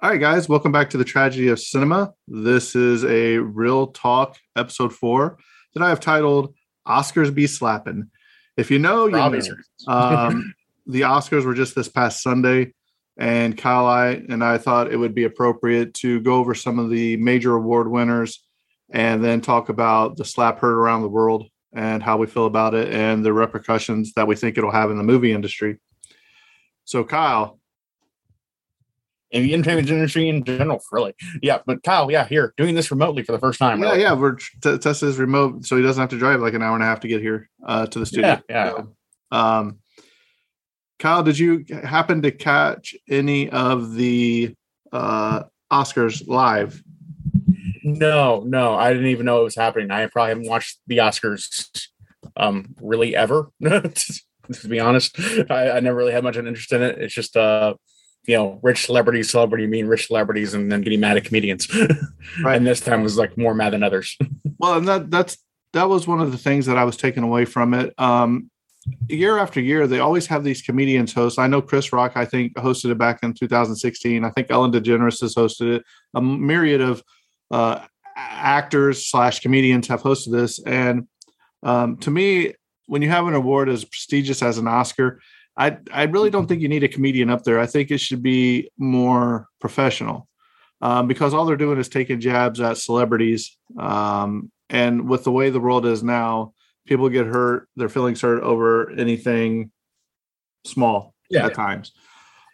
All right, guys, welcome back to the Tragedy of Cinema. This is a real talk episode four that I have titled Oscars Be Slapping. If you know, you know. Um, the Oscars were just this past Sunday, and Kyle I, and I thought it would be appropriate to go over some of the major award winners and then talk about the slap heard around the world and how we feel about it and the repercussions that we think it'll have in the movie industry. So, Kyle, in the entertainment industry in general, really. Yeah, but Kyle, yeah, here doing this remotely for the first time. Yeah, really. yeah, we're t- test is remote, so he doesn't have to drive like an hour and a half to get here uh, to the studio. Yeah, yeah. Um, Kyle, did you happen to catch any of the uh, Oscars live? No, no, I didn't even know it was happening. I probably haven't watched the Oscars um really ever. to be honest, I, I never really had much of an interest in it. It's just uh you know, rich celebrities, celebrity mean rich celebrities, and then getting mad at comedians. right. And this time was like more mad than others. well, and that that's that was one of the things that I was taking away from it. Um, year after year, they always have these comedians host. I know Chris Rock, I think, hosted it back in 2016. I think Ellen DeGeneres has hosted it. A myriad of uh, actors slash comedians have hosted this, and um, to me, when you have an award as prestigious as an Oscar, I I really don't think you need a comedian up there. I think it should be more professional um, because all they're doing is taking jabs at celebrities. Um, and with the way the world is now, people get hurt, their feelings hurt over anything small yeah. at times.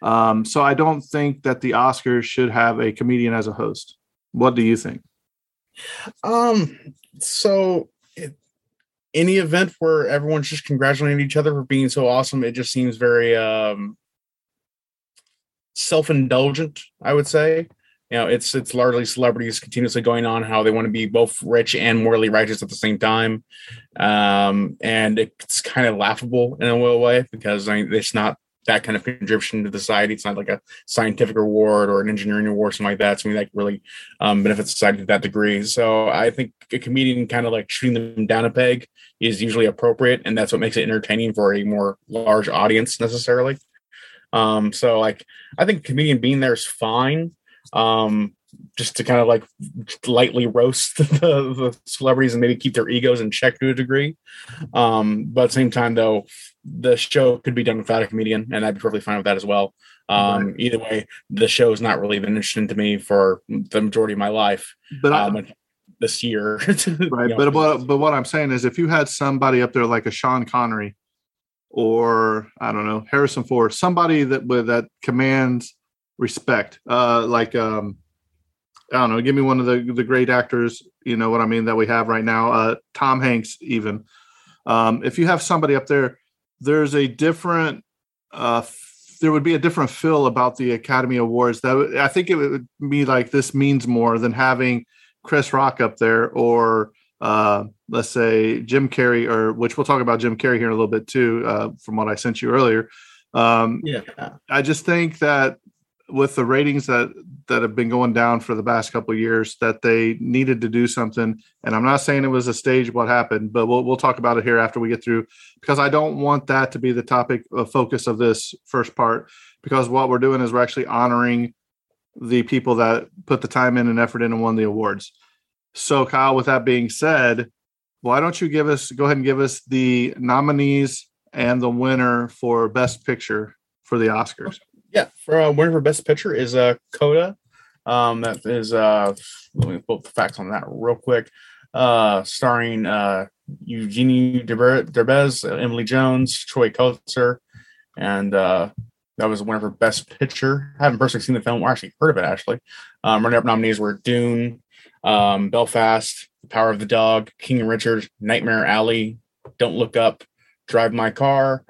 Um, so I don't think that the Oscars should have a comedian as a host. What do you think? Um. So any event where everyone's just congratulating each other for being so awesome, it just seems very um, self-indulgent. I would say, you know, it's it's largely celebrities continuously going on how they want to be both rich and morally righteous at the same time, um, and it's kind of laughable in a way because I mean, it's not that kind of contribution to the society. It's not like a scientific award or an engineering award, something like that. Something that really um, benefits society to that degree. So I think a comedian kind of like shooting them down a peg is usually appropriate, and that's what makes it entertaining for a more large audience necessarily. Um, so like I think comedian being there is fine. Um, just to kind of like lightly roast the, the, celebrities and maybe keep their egos in check to a degree. Um, but at the same time, though, the show could be done without a comedian, and I'd be perfectly fine with that as well. Um, right. Either way, the show has not really been interesting to me for the majority of my life. But um, I, this year, right? But what but what I'm saying is, if you had somebody up there like a Sean Connery, or I don't know Harrison Ford, somebody that with that commands respect, uh, like um, I don't know, give me one of the the great actors, you know what I mean, that we have right now, uh, Tom Hanks, even. Um, if you have somebody up there, there's a different, uh, there would be a different feel about the Academy Awards. That I think it would be like this means more than having Chris Rock up there or uh, let's say Jim Carrey, or which we'll talk about Jim Carrey here in a little bit too, uh, from what I sent you earlier. Um, yeah, I just think that with the ratings that that have been going down for the past couple years that they needed to do something and i'm not saying it was a stage what happened but we'll, we'll talk about it here after we get through because i don't want that to be the topic of focus of this first part because what we're doing is we're actually honoring the people that put the time in and effort in and won the awards So, Kyle, with that being said, why don't you give us go ahead and give us the nominees and the winner for Best Picture for the Oscars? Yeah, for uh, winner for best picture is uh Coda. Um, that is uh, let me pull up the facts on that real quick. Uh, starring uh Eugenio Derbez, Emily Jones, Troy Kotsur, and uh, that was winner for best picture. I haven't personally seen the film or actually heard of it. Actually, um, runner-up nominees were Dune, um, Belfast, The Power of the Dog, King and Richard, Nightmare Alley, Don't Look Up, Drive My Car,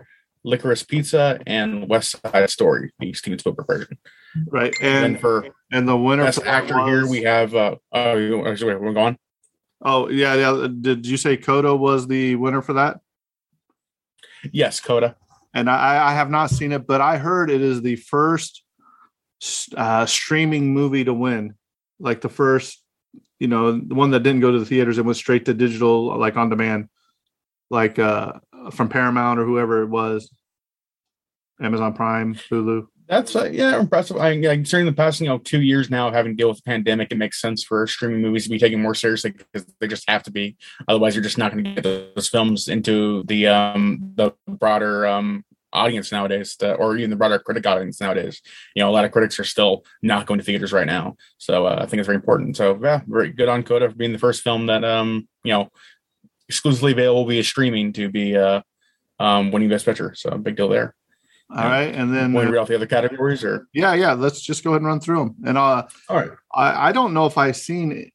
Licorice Pizza, and West Side Story, the Steven Spielberg version. Right, And, and for and the winner best actor here, we have. Uh, oh, actually, we're going. Oh yeah, yeah. Did you say Coda was the winner for that? Yes, Coda. And I, I have not seen it, but I heard it is the first uh, streaming movie to win, like the first, you know, the one that didn't go to the theaters and went straight to digital, like on demand, like uh, from Paramount or whoever it was, Amazon Prime, Hulu. That's uh, yeah, impressive. I yeah, considering the past you know two years now having to deal with the pandemic, it makes sense for streaming movies to be taken more seriously because they just have to be. Otherwise, you're just not going to get those films into the um the broader um audience nowadays, the, or even the broader critic audience nowadays. You know, a lot of critics are still not going to theaters right now, so uh, I think it's very important. So yeah, very good on Coda for being the first film that um you know exclusively available via streaming to be uh um winning best picture. So big deal there. All right, and then Want to uh, read off the other categories or yeah, yeah. Let's just go ahead and run through them. And uh, all right. I, I don't know if I've seen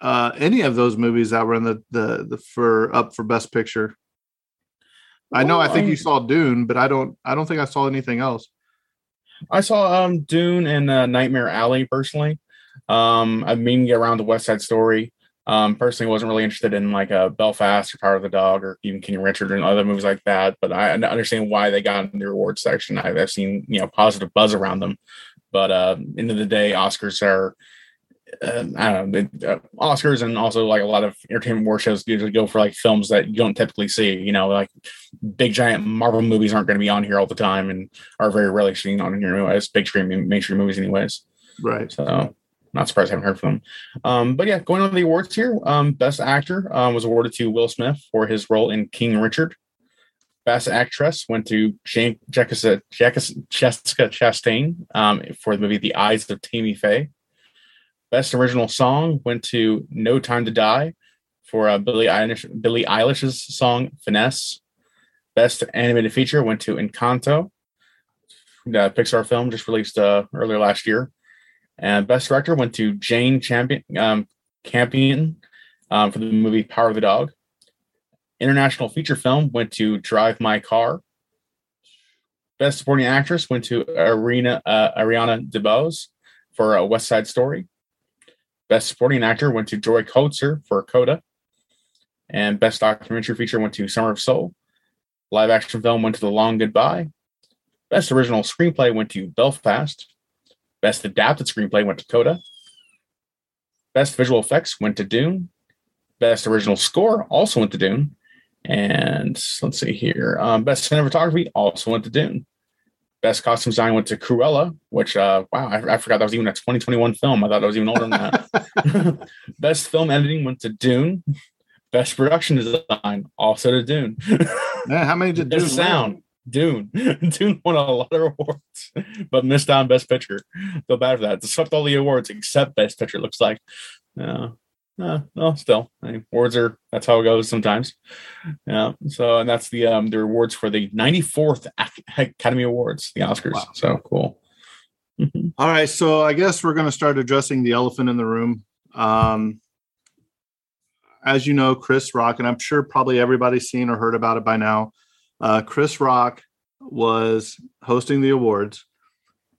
uh, any of those movies that were in the, the the for up for Best Picture. I know. I think you saw Dune, but I don't. I don't think I saw anything else. I saw um Dune and uh, Nightmare Alley personally. Um, I mean, get around the West Side Story. Um, personally, wasn't really interested in like a Belfast or Power of the Dog or even King Richard and other movies like that. But I understand why they got in the reward section. I've, I've seen you know positive buzz around them. But uh, end of the day, Oscars are. Uh, I don't know uh, Oscars and also like a lot of entertainment award shows usually go for like films that you don't typically see. You know, like big giant Marvel movies aren't going to be on here all the time and are very rarely seen on here anyways. Big screen mainstream movies anyways. Right. So not surprised I haven't heard from them. Um, but yeah, going on the awards here. Um, Best Actor um, was awarded to Will Smith for his role in King Richard. Best Actress went to Jane, Jessica, Jessica, Jessica Chastain um, for the movie The Eyes of Tammy Faye. Best Original Song went to No Time to Die for uh, Billie, Eilish, Billie Eilish's song Finesse. Best Animated Feature went to Encanto, the Pixar film just released uh, earlier last year. And Best Director went to Jane Champion um, Campion um, for the movie Power of the Dog. International Feature Film went to Drive My Car. Best Supporting Actress went to Arena, uh, Ariana DeBose for uh, West Side Story. Best Supporting Actor went to Joy Kotsur for Coda. And Best Documentary Feature went to Summer of Soul. Live action film went to The Long Goodbye. Best Original Screenplay went to Belfast. Best Adapted Screenplay went to Coda. Best Visual Effects went to Dune. Best Original Score also went to Dune. And let's see here. Um, best cinematography also went to Dune. Best costume design went to Cruella, which uh wow, I, I forgot that was even a 2021 film. I thought that was even older than that. Best film editing went to Dune. Best production design also to Dune. Man, how many did Dune sound, Dune. Dune won a lot of awards, but missed out on Best Picture. Feel bad for that. It swept all the awards except Best Picture. Looks like. Uh, uh, well, still, I mean, awards are that's how it goes sometimes. Yeah. So, and that's the um the awards for the 94th Academy Awards, the Oscars. Wow. So cool. All right, so I guess we're going to start addressing the elephant in the room. Um, as you know, Chris Rock, and I'm sure probably everybody's seen or heard about it by now. Uh, Chris Rock was hosting the awards,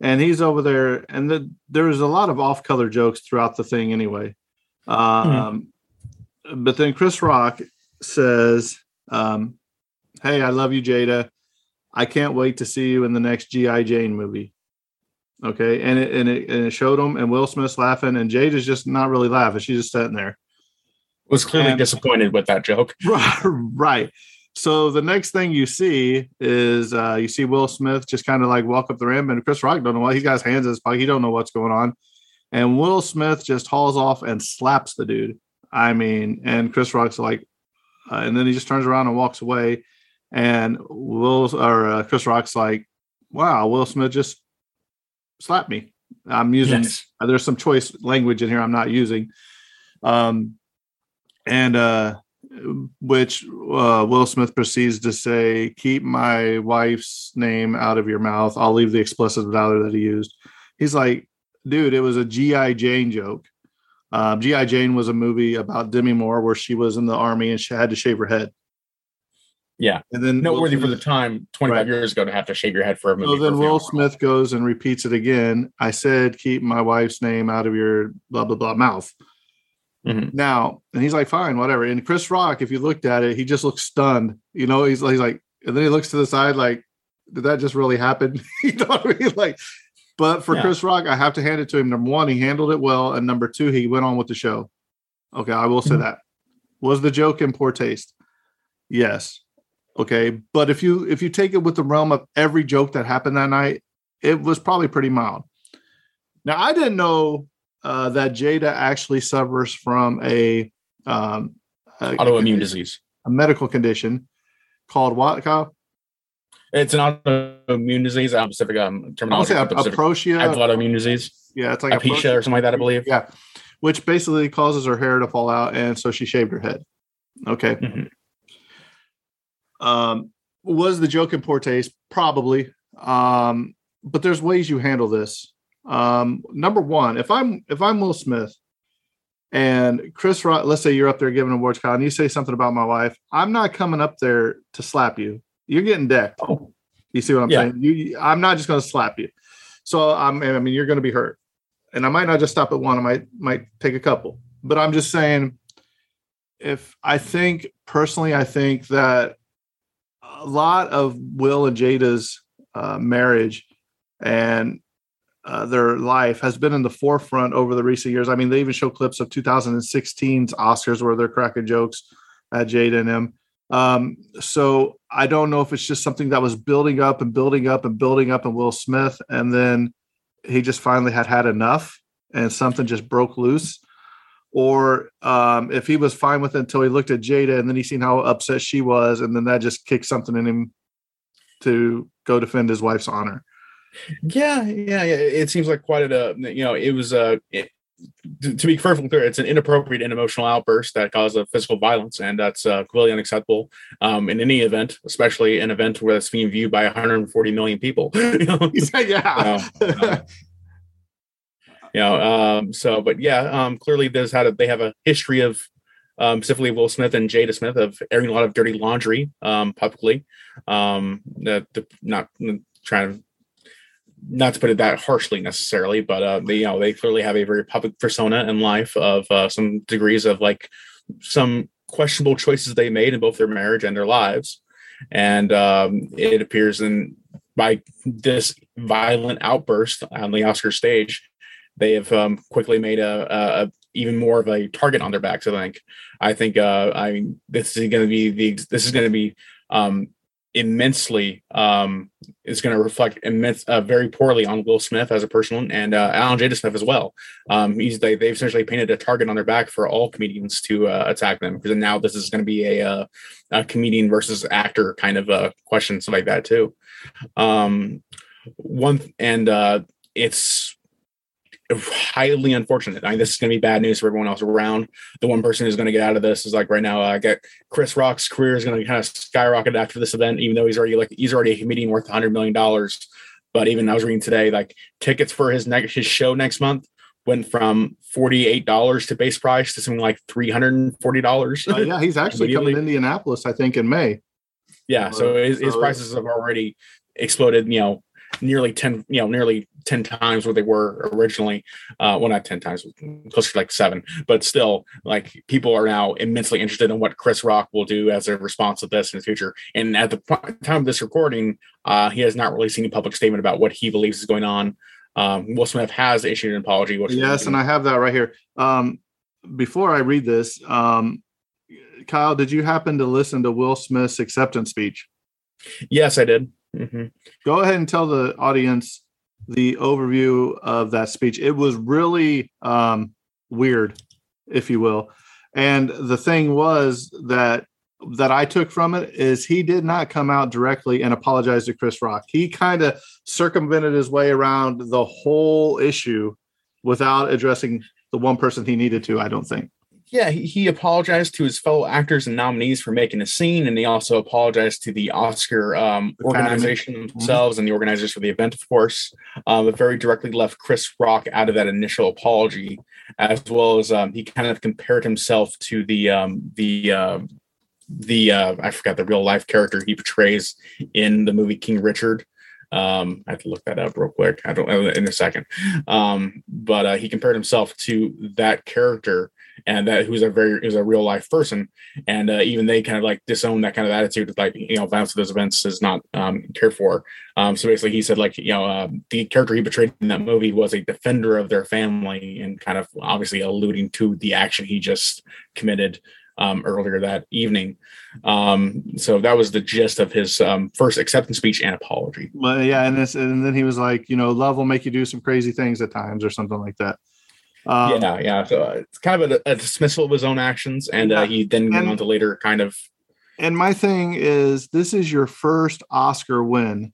and he's over there, and the, there was a lot of off-color jokes throughout the thing, anyway. Um, But then Chris Rock says, um, "Hey, I love you, Jada. I can't wait to see you in the next GI Jane movie." Okay, and it and it and it showed him, and Will Smith's laughing, and Jade is just not really laughing. She's just sitting there. Was clearly And- disappointed with that joke. right. So the next thing you see is uh, you see Will Smith just kind of like walk up the ramp, and Chris Rock don't know why he's got his hands in his pocket. He don't know what's going on, and Will Smith just hauls off and slaps the dude. I mean, and Chris Rock's like, uh, and then he just turns around and walks away. And Will or uh, Chris Rock's like, wow, Will Smith just slapped me. I'm using Yes. uh, there's some choice language in here I'm not using. Um, and uh, which uh, Will Smith proceeds to say, "Keep my wife's name out of your mouth." I'll leave the explicit out that he used. He's like, "Dude, it was a GI Jane joke." Um, GI Jane was a movie about Demi Moore where she was in the army and she had to shave her head. Yeah. and then Noteworthy for the time, 25 Right. years ago, to have to shave your head for a movie. So then Will. Smith goes and repeats it again. I said, keep my wife's name out of your blah, blah, blah mouth. Mhm. Now, and he's like, fine, whatever. And Chris Rock, if you looked at it, he just looks stunned. You know, he's, he's like, and then he looks to the side, like, did that just really happen? you know what I mean? Like, but for Yeah. Chris Rock, I have to hand it to him. Number one, he handled it well. And number two, he went on with the show. Okay, I will say Mhm. that. Was the joke in poor taste? Yes. Okay. But if you if you take it with the realm of every joke that happened that night, it was probably pretty mild. Now I didn't know uh, that Jada actually suffers from a um, a, autoimmune disease. a medical condition called what? Kyle? It's an autoimmune disease. I'm specific um, I want to terminology. say for the aprosia. autoimmune disease. Yeah, it's like Alopecia or something like that, I believe. Yeah, which basically causes her hair to fall out, and so she shaved her head. Okay. Mhm. Um, was the joke in poor taste? Probably. Um, but there's ways you handle this. Um, number one, if I'm if I'm Will Smith and Chris Rock, let's say you're up there giving awards call and you say something about my wife, I'm not coming up there to slap you. You're getting decked. Oh. You see what I'm Yeah. saying? You, I'm not just going to slap you. So I'm, I mean, you're going to be hurt, and I might not just stop at one. I might might take a couple. But I'm just saying, if I think personally, I think that a lot of Will and Jada's uh, marriage and uh, their life has been in the forefront over the recent years. I mean, they even show clips of 2016's Oscars where they're cracking jokes at Jada and him. Um, so I don't know if it's just something that was building up and building up and building up in Will Smith, and then he just finally had had enough, and something just broke loose. Or um, if he was fine with it until he looked at Jada, and then he seen how upset she was, and then that just kicked something in him to go defend his wife's honor. Yeah, yeah, yeah. It seems like quite a you know, it was uh it, to be perfectly clear, it's an inappropriate and emotional outburst that caused a physical violence, and that's uh, completely unacceptable um, in any event, especially an event where it's being viewed by 140 million people. you know? yeah. um, you know um so but yeah um clearly there's had a they have a history of um specifically will smith and jada smith of airing a lot of dirty laundry um publicly um that the, not trying to not to put it that harshly necessarily but uh they you know they clearly have a very public persona in life of uh, some degrees of like some questionable choices they made in both their marriage and their lives and um it appears in by this violent outburst on the oscar stage they have um, quickly made a, a, a even more of a target on their backs. I think. I think. Uh, I mean, this is going to be the. This is going to be um, immensely. Um, is going to reflect immense, uh, very poorly on Will Smith as a person and uh, Alan Jada Smith as well. Um, he's they, they've essentially painted a target on their back for all comedians to uh, attack them because now this is going to be a, uh, a comedian versus actor kind of uh, question, something like that too. Um, one and uh, it's highly unfortunate. I mean, this is going to be bad news for everyone else around. The one person who's going to get out of this is like right now. I get Chris Rock's career is going to kind of skyrocket after this event, even though he's already like he's already a comedian worth hundred million dollars. But even I was reading today, like tickets for his next his show next month went from forty eight dollars to base price to something like three hundred and forty dollars. Uh, yeah, he's actually coming to Indianapolis, I think, in May. yeah, so his, his prices have already exploded. You know, nearly 10 you know nearly 10 times what they were originally. Uh well not 10 times closer to like seven. But still like people are now immensely interested in what chris rock will do as a response to this in the future. And at the time of this recording uh he has not released any public statement about what he believes is going on. Um will smith has issued an apology which Yes, and I have that right here. Um, before I read this, um, Kyle, did you happen to listen to Will Smith's acceptance speech? yes i did Mhm. Go ahead and tell the audience the overview of that speech. It was really um, weird, if you will. And the thing was that that I took from it is he did not come out directly and apologize to Chris Rock. He kind of circumvented his way around the whole issue without addressing the one person he needed to, I don't think. Yeah, he, he apologized to his fellow actors and nominees for making a scene, and he also apologized to the Oscar um, organization mm-hmm. themselves and the organizers for the event, of course. Um, but very directly left Chris Rock out of that initial apology, as well as um, he kind of compared himself to the um, the uh, the uh, I forgot the real life character he portrays in the movie King Richard. Um, I have to look that up real quick. I don't in a second. Um, but uh, he compared himself to that character and that who's a very is a real life person. And uh, even they kind of like disown that kind of attitude, like you know, violence at those events is not um, cared for. Um, so basically, he said like you know, uh, the character he portrayed in that movie was a defender of their family, and kind of obviously alluding to the action he just committed um, earlier that evening. Um, so that was the gist of his um, first acceptance speech and apology. Well, yeah, and this, and then he was like, you know, love will make you do some crazy things at times, or something like that. Um, yeah, yeah. So uh, it's kind of a, a, dismissal of his own actions, and uh, he then went on to later kind of. And my thing is, this is your first Oscar win,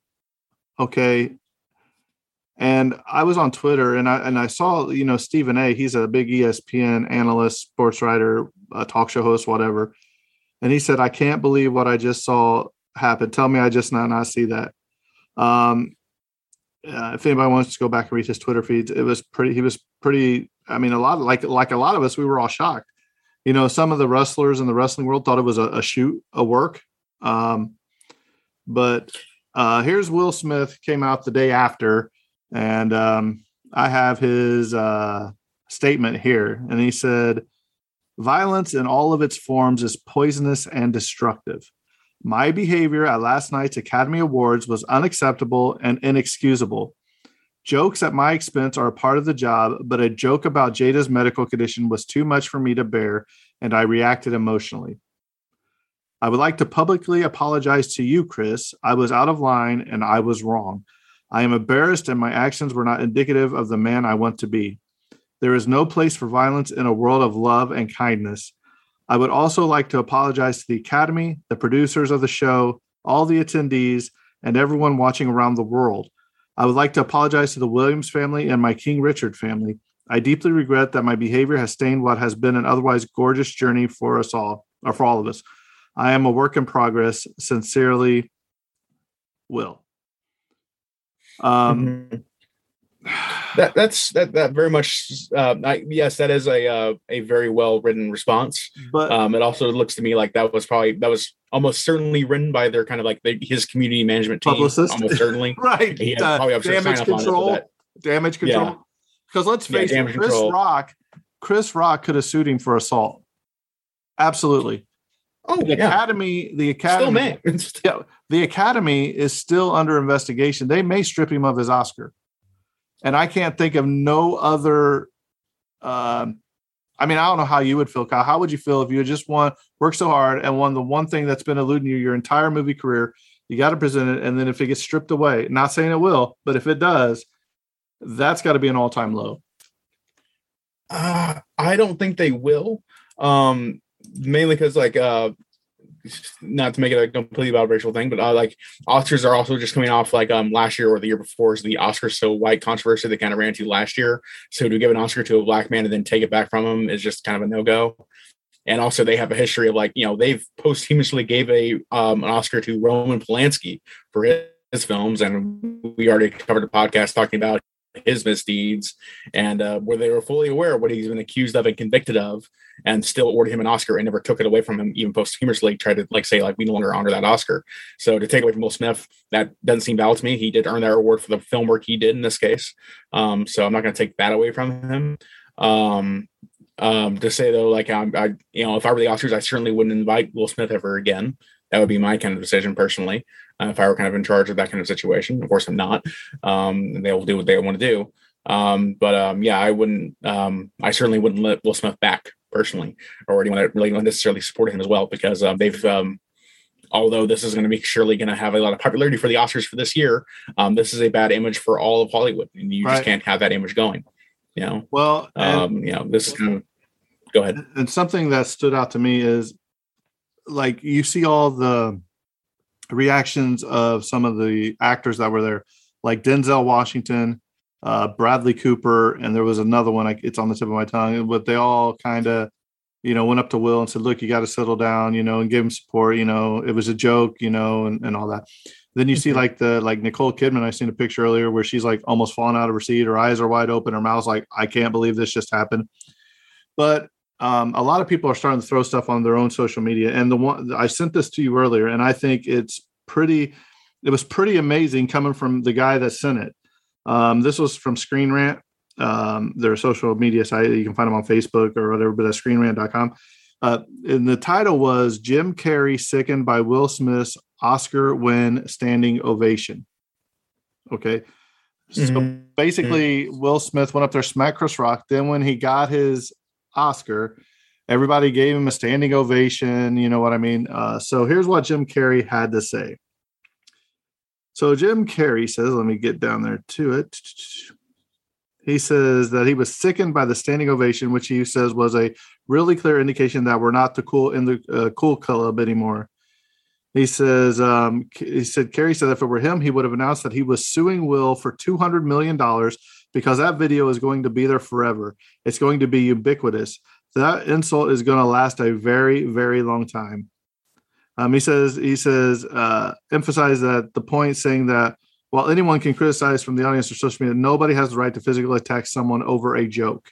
okay? And I was on Twitter, and I and I saw, you know, Stephen A. He's a big ESPN analyst, sports writer, talk show host, whatever. And he said, "I can't believe what I just saw happen. Tell me I just not not see that." Um, uh, if anybody wants to go back and read his Twitter feeds, it was pretty. He was pretty. I mean, a lot of, like like a lot of us, we were all shocked. You know, some of the wrestlers in the wrestling world thought it was a, a shoot, a work. Um, but uh, here's Will Smith came out the day after, and um, I have his uh, statement here, and he said, "Violence in all of its forms is poisonous and destructive." My behavior at last night's Academy Awards was unacceptable and inexcusable. Jokes at my expense are a part of the job, but a joke about Jada's medical condition was too much for me to bear, and I reacted emotionally. I would like to publicly apologize to you, Chris. I was out of line and I was wrong. I am embarrassed, and my actions were not indicative of the man I want to be. There is no place for violence in a world of love and kindness. I would also like to apologize to the Academy, the producers of the show, all the attendees, and everyone watching around the world. I would like to apologize to the Williams family and my King Richard family. I deeply regret that my behavior has stained what has been an otherwise gorgeous journey for us all, or for all of us. I am a work in progress. Sincerely, Will. Um, mm-hmm that that's that that very much uh, I, yes that is a uh, a very well written response. But um, it also looks to me like that was probably that was almost certainly written by their kind of like the, his community management team publicist. almost certainly. Right. He uh, probably damage control. damage control. Because let's face yeah, it chris control. rock chris rock could have sued him for assault. Absolutely. Oh, the yeah. academy, the academy, yeah, the academy is still under investigation. They may strip him of his Oscar and I can't think of no other. Um, I mean, I don't know how you would feel, Kyle. How would you feel if you had just won, worked so hard, and won the one thing that's been eluding you your entire movie career? You got to present it, and then if it gets stripped away, not saying it will, but if it does, that's got to be an all-time low. Uh, I don't think they will. Um, mainly because like uh not to make it a completely about racial thing, but uh, like Oscars are also just coming off like um last year or the year before is the Oscars so white controversy they kind of ran to last year. So to give an Oscar to a black man and then take it back from him is just kind of a no go. And also they have a history of like you know they've posthumously gave a um an Oscar to Roman Polanski for his, his films, and we already covered a podcast talking about his misdeeds and uh, where they were fully aware of what he's been accused of and convicted of and still awarded him an oscar and never took it away from him even posthumously tried to like say like we no longer honor that oscar. So to take away from will smith that doesn't seem valid to me. He did earn that award for the film work he did in this case. Um, so i'm not going to take that away from him. Um, um, to say though like I'm, I, you know if i were the oscars i certainly wouldn't invite will smith ever again. That would be my kind of decision personally uh, if I were kind of in charge of that kind of situation. Of course, I'm not. Um, they will do what they want to do. Um, but um, yeah, I wouldn't. Um, I certainly wouldn't let Will Smith back personally, or anyone that really necessarily supported him as well, because um, they've. Um, although this is going to be surely going to have a lot of popularity for the Oscars for this year, um, this is a bad image for all of Hollywood, and you right. just can't have that image going. You know. Well, um, you know, this is kind of go ahead. And something that stood out to me is like you see all the reactions of some of the actors that were there, like Denzel Washington, uh, Bradley Cooper, and there was another one. Like it's on the tip of my tongue, but they all kind of, you know, went up to Will and said, "Look, you got to settle down," you know, and give him support. You know, it was a joke, you know, and, and all that. Then you see like the like Nicole Kidman. I seen a picture earlier where she's like almost falling out of her seat. Her eyes are wide open. Her mouth's like, "I can't believe this just happened." But um, a lot of people are starting to throw stuff on their own social media. And the one I sent this to you earlier, and I think it's pretty. It was pretty amazing coming from the guy that sent it. Um, this was from Screen Rant, um, their social media site. You can find them on Facebook or whatever, but at screenrant.com. Uh, and the title was Jim Carrey sickened by Will Smith's Oscar win standing ovation. Okay. So Mhm. basically, Will Smith went up there, smacked Chris Rock. Then, when he got his Oscar, everybody gave him a standing ovation. You know what I mean? Uh, so, here's what Jim Carrey had to say. So, Jim Carrey says, let me get down there to it. He says that he was sickened by the standing ovation, which he says was a really clear indication that we're not the cool in the uh, cool club anymore. He says, um, he said, Carrey said if it were him, he would have announced that he was suing Will for $200 million because that video is going to be there forever. It's going to be ubiquitous. That insult is going to last a very, very long time. Um, he says, he says, uh, emphasize that the point saying that while anyone can criticize from the audience or social media, nobody has the right to physically attack someone over a joke.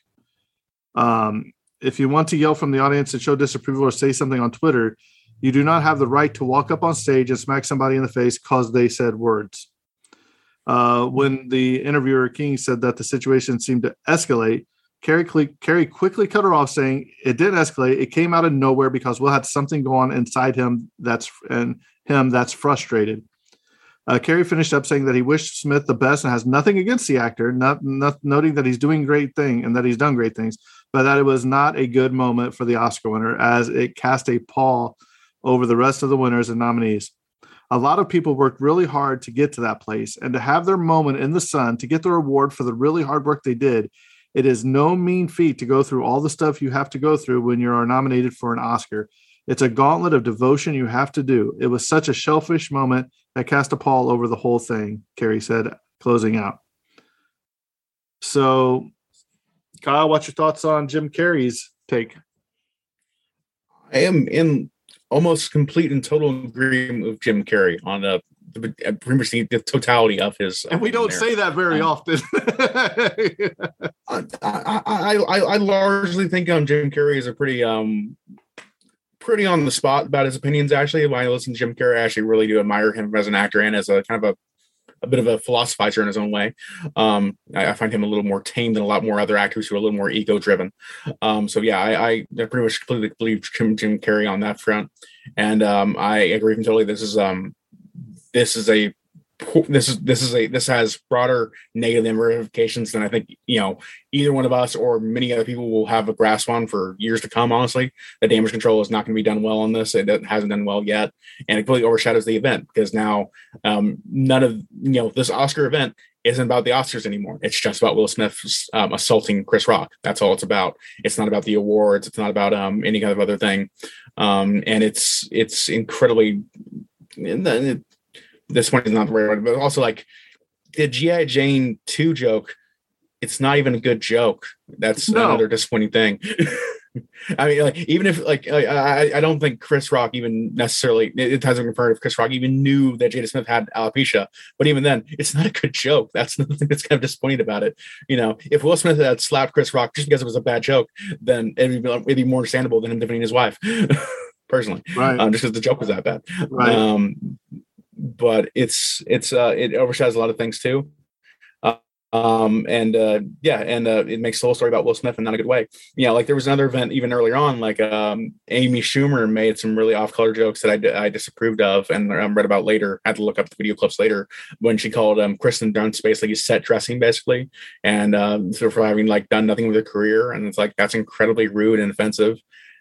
Um, if you want to yell from the audience and show disapproval or say something on Twitter, you do not have the right to walk up on stage and smack somebody in the face because they said words. Uh, when the interviewer King said that the situation seemed to escalate, Carrey, Carrey quickly cut her off, saying it didn't escalate. It came out of nowhere because Will had something go on inside him that's and him that's frustrated. Uh, Carrey finished up saying that he wished Smith the best and has nothing against the actor, not, not noting that he's doing great thing and that he's done great things, but that it was not a good moment for the Oscar winner as it cast a pall over the rest of the winners and nominees. A lot of people worked really hard to get to that place and to have their moment in the sun to get the reward for the really hard work they did. It is no mean feat to go through all the stuff you have to go through when you are nominated for an Oscar. It's a gauntlet of devotion you have to do. It was such a shellfish moment that cast a pall over the whole thing, Carrey said, closing out. So, Kyle, what's your thoughts on Jim Carrey's take? I am in almost complete and total agreement with Jim Carrey on uh, the, uh, pretty much the, totality of his. And we don't there. say that very Um, often. I, I, I, I I largely think um Jim Carrey is a pretty um pretty on the spot about his opinions. Actually, when I listen to Jim Carrey, I actually really do admire him as an actor and as a kind of a a bit of a philosophizer in his own way. Um, I, I find him a little more tame than a lot more other actors who are a little more ego driven. Um, so yeah, I, I pretty much completely believe Jim, Jim Carrey on that front, and um, I agree with him totally. This is um, this is a this is this is a this has broader negative ramifications than I think you know either one of us or many other people will have a grasp on for years to come. Honestly, the damage control is not going to be done well on this. It hasn't done well yet, and it completely overshadows the event because now um, none of you know this Oscar event isn't about the Oscars anymore. It's just about Will Smith um, assaulting Chris Rock. That's all it's about. It's not about the awards. It's not about um, any kind of other thing. Um, and it's it's incredibly. This one is not the right one, but also like the GI Jane two joke. It's not even a good joke. That's No. another disappointing thing. I mean, like even if like I, I don't think Chris Rock even necessarily it hasn't confirmed if Chris Rock even knew that Jada Smith had alopecia. But even then, it's not a good joke. That's the thing that's kind of disappointing about it. You know, if Will Smith had slapped Chris Rock just because it was a bad joke, then it'd be, it'd be more understandable than him defending his wife. Personally, right, um, just because the joke was that bad. right. Um, but it's it's uh, it overshadows a lot of things too. Uh, um, and uh, yeah, and uh, it makes the whole story about Will Smith in not a good way. Yeah, like there was another event even earlier on, like um, Amy Schumer made some really off-color jokes that I, disapproved of, and um, read about later. I had to look up the video clips later when she called um, Kirsten Dunst basically set dressing, basically, and um, so for having like done nothing with her career, and it's like that's incredibly rude and offensive.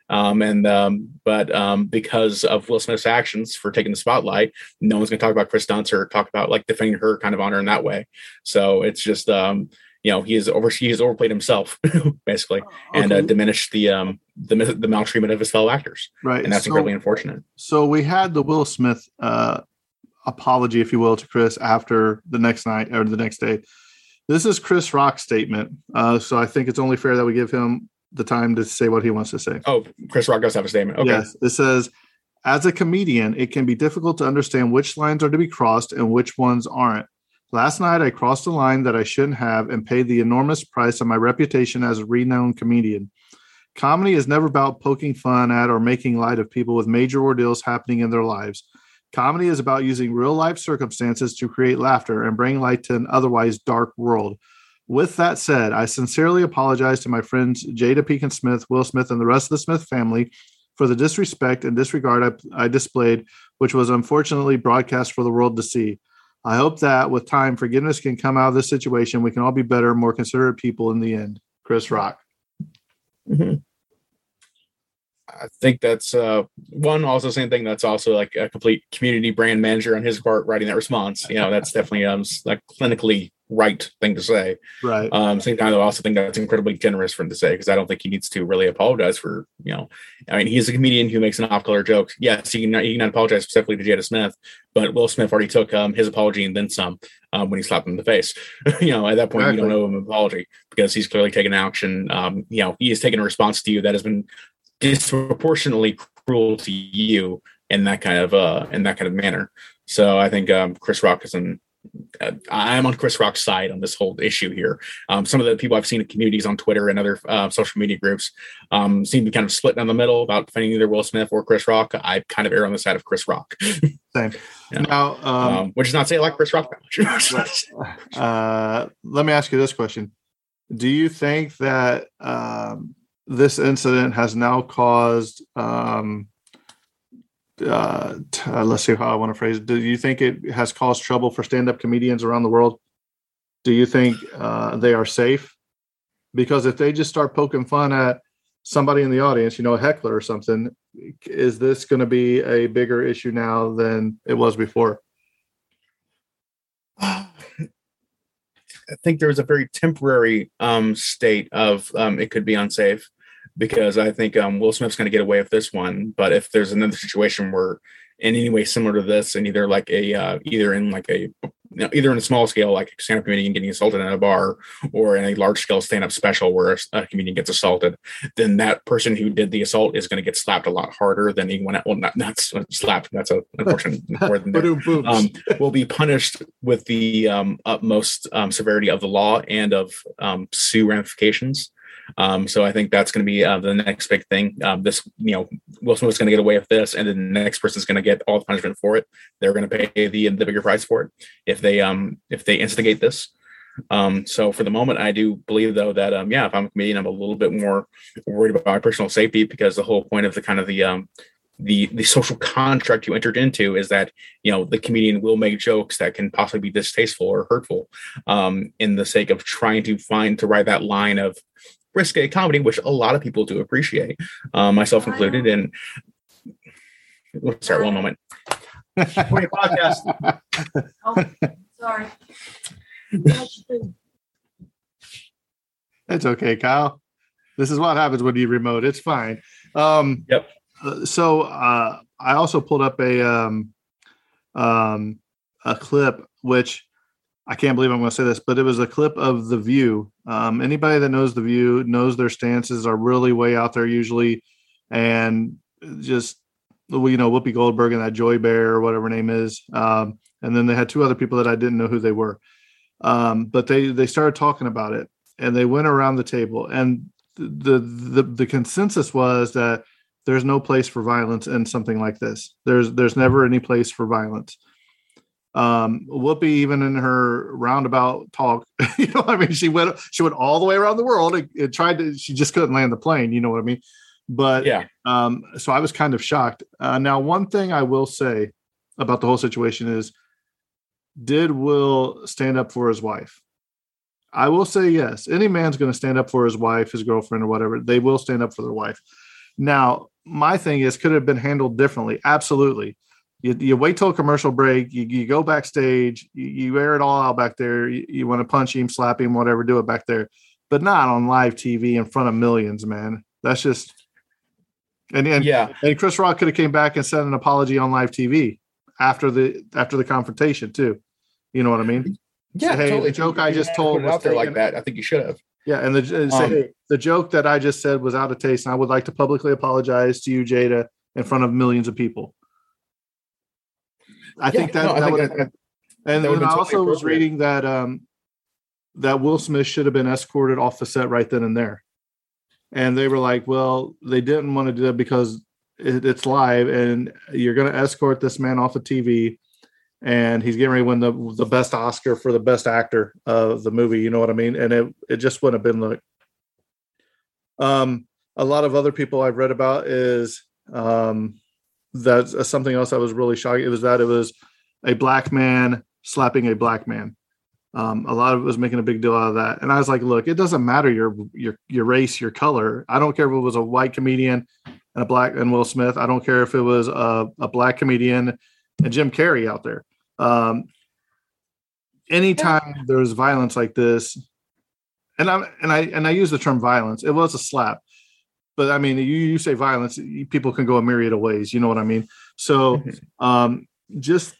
Um, and um, but um, because of Will Smith's actions for taking the spotlight, no one's going to talk about Chris Dunst or talk about like defending her kind of honor in that way. So it's just um, you know he has over he has overplayed himself basically and uh, Okay. diminished the um the the maltreatment of his fellow actors right. and that's so, incredibly unfortunate so we had the Will Smith uh, apology, if you will, to Chris after the next night or the next day. This is Chris Rock's statement. Uh, so I think it's only fair that we give him the time to say what he wants to say. oh chris rock does have a statement okay Yes, it says, as a comedian, it can be difficult to understand which lines are to be crossed and which ones aren't. Last night, I crossed a line that I shouldn't have and paid the enormous price of my reputation as a renowned comedian. Comedy is never about poking fun at or making light of people with major ordeals happening in their lives. Comedy is about using real life circumstances to create laughter and bring light to an otherwise dark world. With that said, I sincerely apologize to my friends Jada Pinkett Smith, Will Smith, and the rest of the Smith family for the disrespect and disregard I, I displayed, which was unfortunately broadcast for the world to see. I hope that with time, forgiveness can come out of this situation. We can all be better, more considerate people in the end. Chris Rock. Mhm. I think that's uh, one also same thing. That's also like a complete community brand manager on his part writing that response. You know, that's definitely um like clinically right thing to say. Right. Um, same time, I also think that's incredibly generous for him to say because I don't think he needs to really apologize for you know. I mean, he's a comedian who makes an off-color joke. Yes, he can he can not apologize specifically to Jada Smith, but Will Smith already took um, his apology and then some um, when he slapped him in the face. you know, at that point, you don't owe him an apology because he's clearly taken action. Um, you know, he has taken a response to you that has been disproportionately cruel to you in that kind of uh in that kind of manner. So I think um, Chris Rock is an uh, I'm on Chris Rock's side on this whole issue here. Um, some of the people I've seen in communities on Twitter and other uh, social media groups um, seem to be kind of split down the middle about defending either Will Smith or Chris Rock. I kind of err on the side of Chris Rock, Same. Yeah. Now, um, um, which is not to say I like Chris Rock that much. uh, let me ask you this question: Do you think that um, this incident has now caused? Um, uh, t- let's see how I want to phrase it. Do you think it has caused trouble for stand-up comedians around the world? Do you think uh, they are safe? Because if they just start poking fun at somebody in the audience, you know, a heckler or something, is this going to be a bigger issue now than it was before? I think there was a very temporary um, state of um, it could be unsafe because I think um, Will Smith's going to get away with this one. But if there's another situation where in any way similar to this, and either like a uh, either in like a you know, either in a small scale like a stand-up comedian getting assaulted in a bar, or in a large scale stand-up special where a, comedian gets assaulted, then that person who did the assault is going to get slapped a lot harder than anyone. Well, not not slapped. That's a unfortunate word. in there Boom, boom. um, will be punished with the um, utmost um, severity of the law and of um, sue ramifications. Um, so I think that's going to be uh, the next big thing. Um, this, you know, Will Smith's going to get away with this, and then the next person's going to get all the punishment for it. They're going to pay the the bigger price for it if they um if they instigate this. Um, so for the moment, I do believe though that um yeah, if I'm a comedian, I'm a little bit more worried about my personal safety because the whole point of the kind of the um the the social contract you entered into is that you know the comedian will make jokes that can possibly be distasteful or hurtful um in the sake of trying to find to write that line of risque comedy which a lot of people do appreciate um myself included and sorry one moment Recording a podcast Oh, sorry. It's okay, Kyle. This is what happens when you remote. It's fine. Um, Yep. uh, so uh, I also pulled up a um, um, a clip, which I can't believe I'm going to say this, but it was a clip of The View. Um, anybody that knows The View knows their stances are really way out there usually, and just you know Whoopi Goldberg and that Joy Bear or whatever name is, um, and then they had two other people that I didn't know who they were, um, but they they started talking about it and they went around the table. And the the the consensus was that there's no place for violence in something like this. There's there's never any place for violence um whoopi even in her roundabout talk you know i mean she went she went all the way around the world and, and tried to she just couldn't land the plane you know what i mean but yeah um, so I was kind of shocked. Uh, now, one thing I will say about the whole situation is, did Will stand up for his wife? I will say yes. Any man's going to stand up for his wife, his girlfriend, or whatever. They will stand up for their wife. Now, my thing is, could it have been handled differently? Absolutely. You, you wait till a commercial break. You, you go backstage. You, you air it all out back there. You, you want to punch him, slap him, whatever, do it back there, but not on live TV in front of millions, man. That's just and and yeah, and Chris Rock could have came back and said an apology on live TV after the after the confrontation too. You know what I mean? yeah. hey, totally. the joke I just told was out there like that. I think you should have. Yeah, and the and say, Um, hey, the joke that I just said was out of taste, and I would like to publicly apologize to you, Jada, in front of millions of people. I think that, no, I that would, that- and that then I also totally was reading that um that Will Smith should have been escorted off the set right then and there, and they were like, well, they didn't want to do that because it, it's live, and you're going to escort this man off the TV. And he's getting ready to win the the best Oscar for the best actor of the movie. You know what I mean? And it it just wouldn't have been like um, a lot of other people I've read about is um, that's uh, something else that was really shocking. It was that it was a black man slapping a black man. Um, a lot of it was making a big deal out of that, and I was like, "Look, it doesn't matter your your your race, your color. I don't care if it was a white comedian and a black and Will Smith. I don't care if it was a, a black comedian and Jim Carrey out there. Um, anytime there's violence like this, and I and I and I use the term violence. It was a slap, but I mean, you you say violence, people can go a myriad of ways. You know what I mean? So, um, just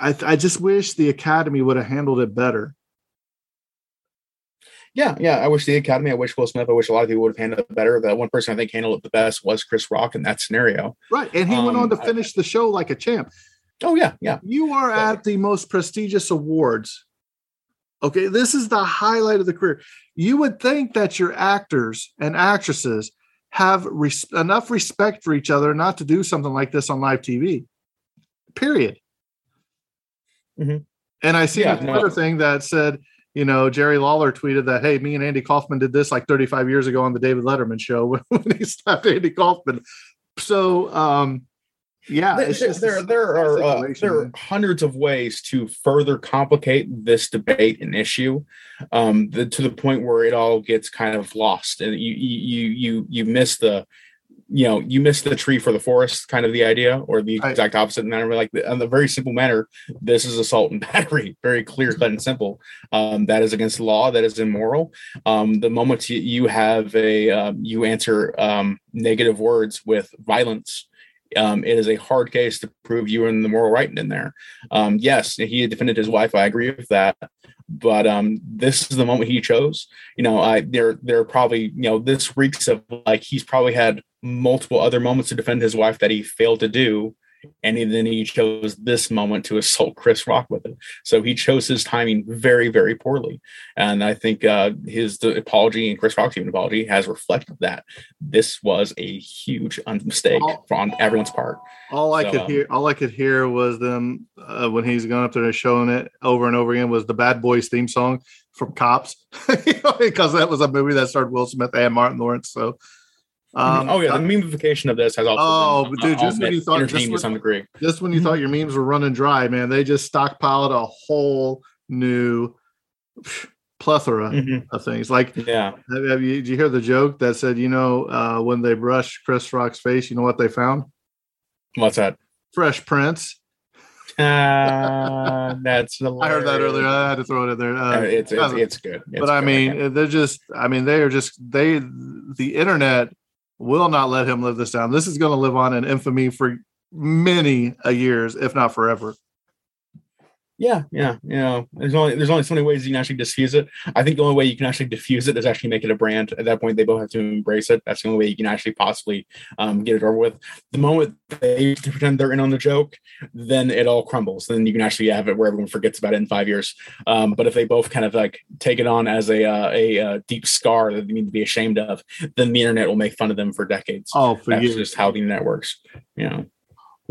I I just wish the Academy would have handled it better. Yeah, yeah. I wish the Academy, I wish Will Smith, I wish a lot of people would have handled it better. The one person I think handled it the best was Chris Rock in that scenario. Right, and he went on to Um, I- finish the show like a champ. Oh yeah, yeah. You are at the most prestigious awards. Okay, this is the highlight of the career. You would think that your actors and actresses have res- enough respect for each other not to do something like this on live TV. Period. Mhm. And I see Yeah, another no. thing that said, you know, Jerry Lawler tweeted that, hey, me and Andy Kaufman did this like 35 years ago on the David Letterman show when, when he slapped Andy Kaufman. So, um, yeah, there, just there, there are uh, there are hundreds of ways to further complicate this debate and issue, um, the, to the point where it all gets kind of lost, and you you you you miss the, you know, you miss the tree for the forest, kind of the idea, or the exact opposite manner. Like in the very simple manner, this is assault and battery, very clear cut and simple. Um, that is against the law. That is immoral. Um, the moment you, you have a um, you answer um, negative words with violence um, it is a hard case to prove you in the moral right in there. Um, yes, he defended his wife. I agree with that. But um, this is the moment he chose. You know, I there there probably you know this reeks of like he's probably had multiple other moments to defend his wife that he failed to do, and then he chose this moment to assault Chris Rock with it. So he chose his timing very very poorly, and I think uh, his the apology and Chris Rock's even apology has reflected that this was a huge mistake Oh. on everyone's part. All I So, could um, hear, all I could hear was them uh, when he's going up there and showing it over and over again was the Bad Boys theme song from Cops, You know, because that was a movie that starred Will Smith and Martin Lawrence. So, um, oh yeah, the memification of this has also Oh, been, dude, uh, just when you thought- entertaining just to some degree. just when you thought your memes were running dry, man, they just stockpiled a whole new plethora Mhm. of things. Like, Yeah, have, have you, did you hear the joke that said, you know, uh, when they brushed Chris Rock's face, you know what they found? what's that? Fresh prints. Uh, that's I heard that earlier. I had to throw it in there. Uh, Uh, it's, it's it's good. It's but I good. mean, can't- they're just, I mean, they are just, they, the internet will not let him live this down. This is going to live on in infamy for many a years, if not forever. Yeah, yeah, you know, there's only there's only so many ways you can actually diffuse it. I think the only way you can actually diffuse it is actually make it a brand. At that point, they both have to embrace it. That's the only way you can actually possibly um, get it over with. The moment they pretend they're in on the joke, then it all crumbles. Then you can actually have it where everyone forgets about it in five years. Um, but if they both kind of like take it on as a uh, a uh, deep scar that they need to be ashamed of, then the internet will make fun of them for decades. Oh, for That's years. just how the internet works. You know.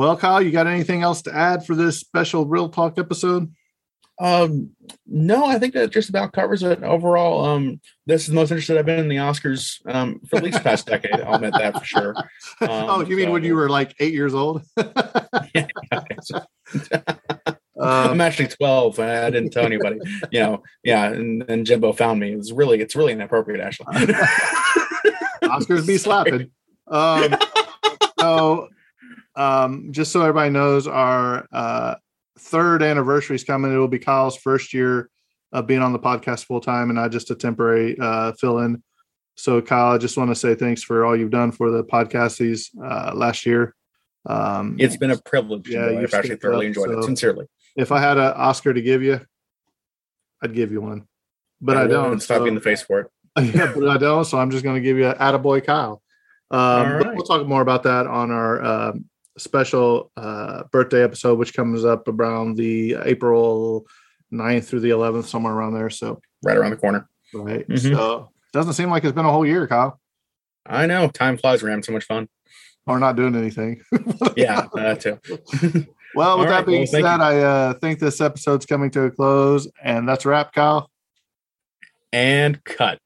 Well, Kyle, you got anything else to add for this special Real Talk episode? Um, no, I think that just about covers it overall. Um, this is the most interested I've been in the Oscars um, for at least the past decade. I'll admit that for sure. oh, you mean when you were like eight years old? I'm um, actually 12. and I didn't tell anybody. You know, yeah, and then Jimbo found me. It's really, it's really inappropriate, actually. Oscars be slapping. Um, so, um, just so everybody knows, our uh, third anniversary is coming. It will be Kyle's first year of being on the podcast full time, and not just a temporary uh, fill in. So, Kyle, I just want to say thanks for all you've done for the podcast these uh, last year. Um, It's been a privilege. Yeah, Yeah, you've I've actually thoroughly enjoyed so- it. Sincerely. if I had an Oscar to give you, I'd give you one, but I, will don't. Stop so- you in the face for it. yeah, but I don't. So I'm just going to give you an attaboy Kyle. Um, right. we'll talk more about that on our um, special uh, birthday episode, which comes up around the April 9th through the 11th, somewhere around there. So, Right around the corner. right. Mhm. So, doesn't seem like it's been a whole year, Kyle, I know. Time flies. We're having so much fun. or not doing anything. Yeah, that too. Well, with All that right, being well, said, you. I uh, think this episode's coming to a close, and that's a wrap, Kyle. And cut.